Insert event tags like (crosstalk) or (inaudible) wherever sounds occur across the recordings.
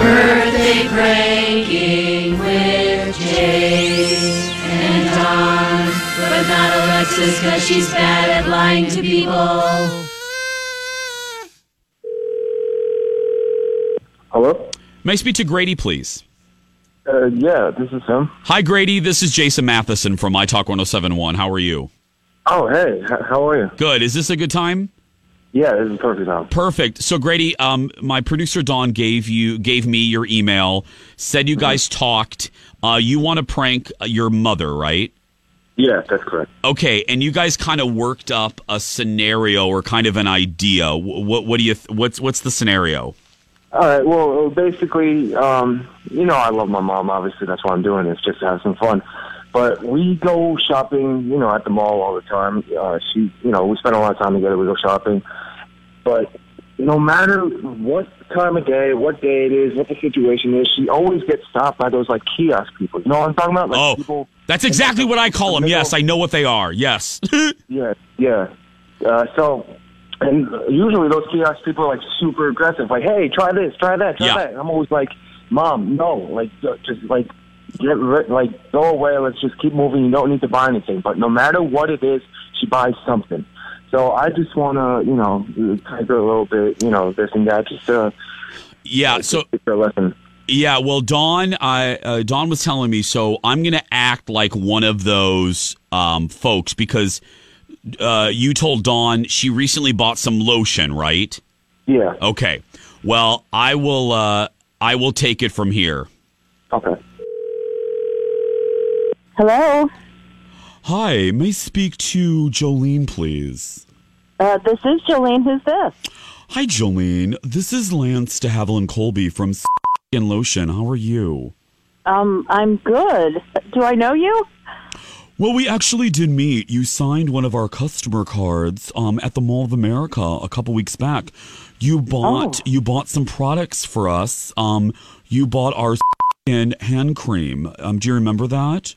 Birthday pranking with Jay and Don, but not Alexis because she's bad at lying to people. Hello? May I speak to Grady, please? Uh, yeah, this is him. Hi, Grady. This is Jason Matheson from My Talk 1071. How are you? Oh, hey, h- how are you? Good. Is this a good time? Yeah, this is perfect time. Perfect. So, Grady, um, my producer Don gave you gave me your email. Said you guys talked. Uh, you want to prank your mother, right? Yeah, that's correct. Okay, and you guys kind of worked up a scenario or kind of an idea. What what do you th- what's what's the scenario? All right, well, uh, basically, um, you know, I love my mom. Obviously, that's why I'm doing this, just to have some fun. But we go shopping, you know, at the mall all the time. Uh, she, you know, we spend a lot of time together. We go shopping. But no matter what time of day, what day it is, what the situation is, she always gets stopped by those like kiosk people. You know what I'm talking about? Like Oh, people. that's exactly what I call them. Yes, I know what they are. Yes. (laughs) Yeah, yeah. Uh, so, and usually those kiosk people are like super aggressive. Like, hey, try this, try that, try Yeah. that. And I'm always like, Mom, no, like, just like, get rid, like, go away. Let's just keep moving. You don't need to buy anything. But no matter what it is, she buys something. So I just want to, you know, type her a little bit, you know, this and that, just to yeah. So teach her lesson. Yeah, well, Dawn, I uh, Dawn was telling me, so I'm gonna act like one of those um, folks because uh, you told Dawn she recently bought some lotion, right? Yeah. Okay. Well, I will. Uh, I will take it from here. Okay. Hello. Hi, may I speak to Jolene, please? Uh, this is Jolene. Who's this? Hi, Jolene. This is Lance de Havilland Colby from and Lotion. How are you? Um, I'm good. Do I know you? Well, we actually did meet. You signed one of our customer cards um, at the Mall of America a couple weeks back. You bought Oh. you bought some products for us. Um, you bought our and hand cream. Um, do you remember that?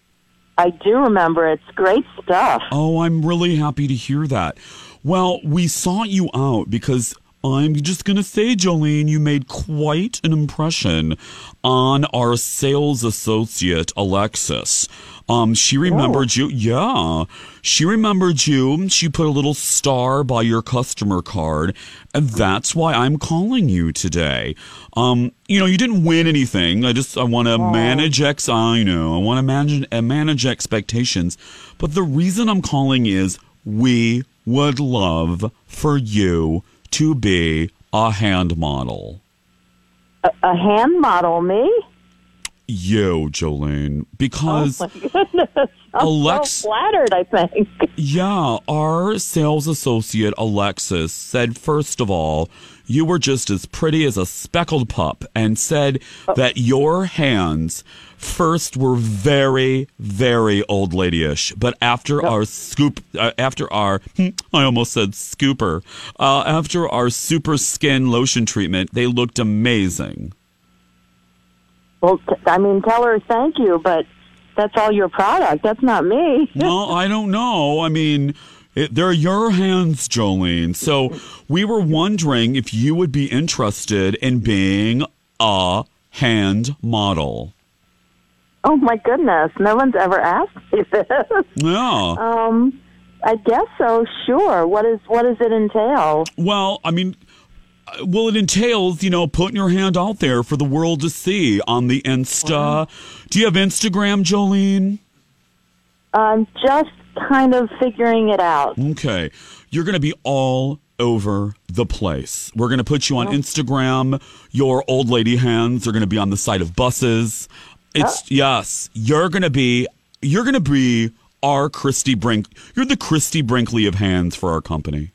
I do remember. It's great stuff. Oh, I'm really happy to hear that. Well, we sought you out because I'm just going to say, Jolene, you made quite an impression on our sales associate, Alexis. Um, she remembered you. Yeah. She remembered you. She put a little star by your customer card. And that's why I'm calling you today. Um, you know, you didn't win anything. I just, I want to manage ex, I know, I want to manage, uh, manage expectations. But the reason I'm calling is we would love for you to be a hand model. A, a hand model, me? You, Jolene, because Oh my goodness. I'm Alex- so flattered. I think. Yeah, our sales associate Alexis said, first of all, you were just as pretty as a speckled pup, and said that your hands first were very, very old ladyish, but after our scoop, uh, after our, I almost said scooper, uh, after our super skin lotion treatment, they looked amazing. Well, t- I mean, tell her thank you, but that's all your product. That's not me. (laughs) Well, I don't know. I mean, it, they're your hands, Jolene. So we were wondering if you would be interested in being a hand model. Oh my goodness! No one's ever asked me (laughs) this. Yeah. Um, I guess so. Sure. What is what does it entail? Well, I mean, well, it entails, you know, putting your hand out there for the world to see on the Insta. Do you have Instagram, Jolene? I'm just kind of figuring it out. Okay. You're going to be all over the place. We're going to put you on Instagram. Your old lady hands are going to be on the side of buses. It's oh. yes, you're going to be you're going to be our Christy Brink. You're the Christy Brinkley of hands for our company.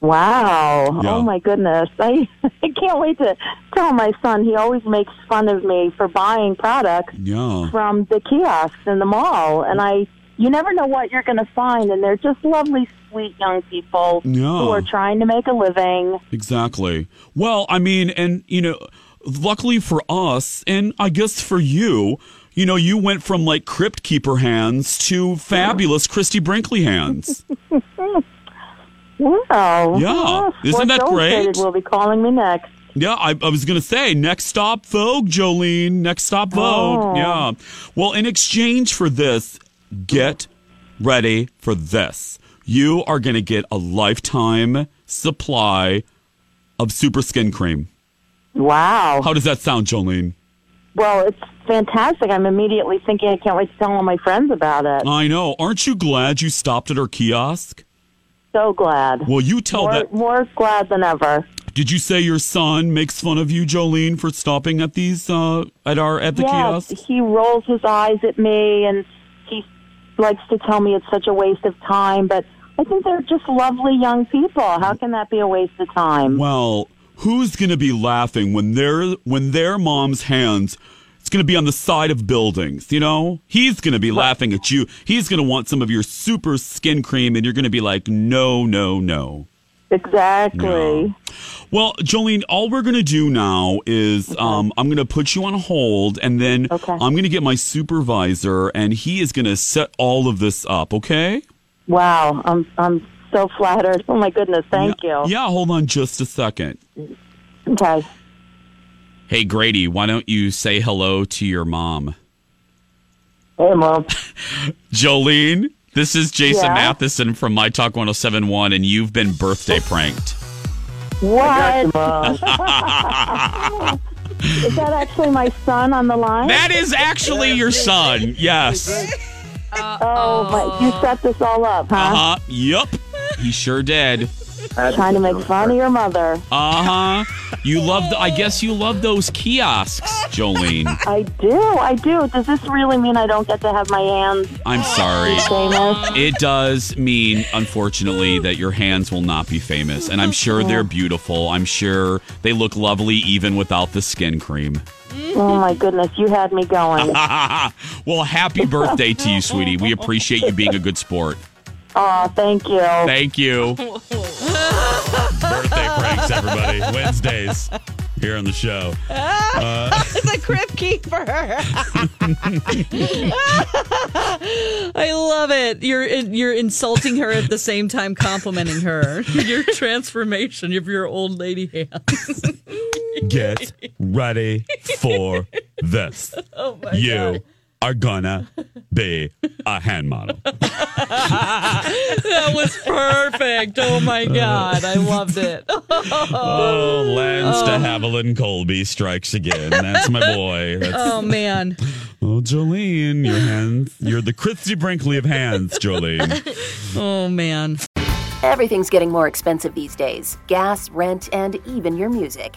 Wow. Yeah. Oh my goodness. (laughs) I I can't wait to tell my son. He always makes fun of me for buying products Yeah. from the kiosks in the mall and I you never know what you're going to find and they're just lovely sweet young people Yeah. who are trying to make a living. Exactly. Well, I mean, and you know, luckily for us, and I guess for you, you know, you went from like crypt keeper hands to fabulous Christy Brinkley hands. (laughs) Wow. Yeah. Isn't that great? Will be calling me next. Yeah, I, I was going to say, next stop Vogue, Jolene. Next stop Vogue. Oh. Yeah. Well, in exchange for this, get ready for this. You are going to get a lifetime supply of super skin cream. Wow. How does that sound, Jolene? Well, it's fantastic. I'm immediately thinking I can't wait to tell all my friends about it. I know. Aren't you glad you stopped at our kiosk? So glad. Well, you tell more, that. more glad than ever. Did you say your son makes fun of you, Jolene, for stopping at these uh, at our at the yes, kiosk? he rolls his eyes at me and likes to tell me it's such a waste of time, but I think they're just lovely young people. How can that be a waste of time? Well, who's going to be laughing when their when their mom's hands? It's going to be on the side of buildings. You know, he's going to be laughing at you. He's going to want some of your super skin cream, and you're going to be like, no, no, no. Exactly. Well, Jolene, all we're going to do now is um, I'm going to put you on hold, and then Okay. I'm going to get my supervisor, and he is going to set all of this up. Okay? Wow. I'm I'm so flattered. Oh my goodness. Thank yeah, you. Yeah. Hold on, just a second. Okay. Hey, Grady, why don't you say hello to your mom? Hey, mom. (laughs) Jolene, this is Jason Yeah? Matheson from My Talk 1071, and you've been birthday pranked. What? Mom. (laughs) Is that actually my son on the line? That is actually your son. Yes. oh, my, you set this all up, huh? Uh huh. Yup. He sure did. Trying to make fun of your mother. Uh huh. (laughs) You love. I guess you love those kiosks, Jolene. (laughs) I do. I do. Does this really mean I don't get to have my hands I'm sorry. (laughs) famous? It does mean, unfortunately, that your hands will not be famous, and I'm sure they're beautiful. I'm sure they look lovely even without the skin cream. Oh my goodness, you had me going. well, happy birthday to you, sweetie. We appreciate you being a good sport. Oh, thank you. Thank you. Pranks, everybody. (laughs) Wednesdays here on the show. (laughs) the uh, crypt keeper. (laughs) I love it. You're you're insulting her at the same time complimenting her. Your transformation of your old lady hands. Get ready for this. Oh my you god. Are gonna be a hand model. That was perfect. Oh my uh, god. I loved it. (laughs) Oh, Lance de Havilland Colby strikes again. That's my boy. That's, Oh man. oh, Jolene, your hands. You're the Christy Brinkley of hands, Jolene. (laughs) Oh man. Everything's getting more expensive these days gas, rent, and even your music.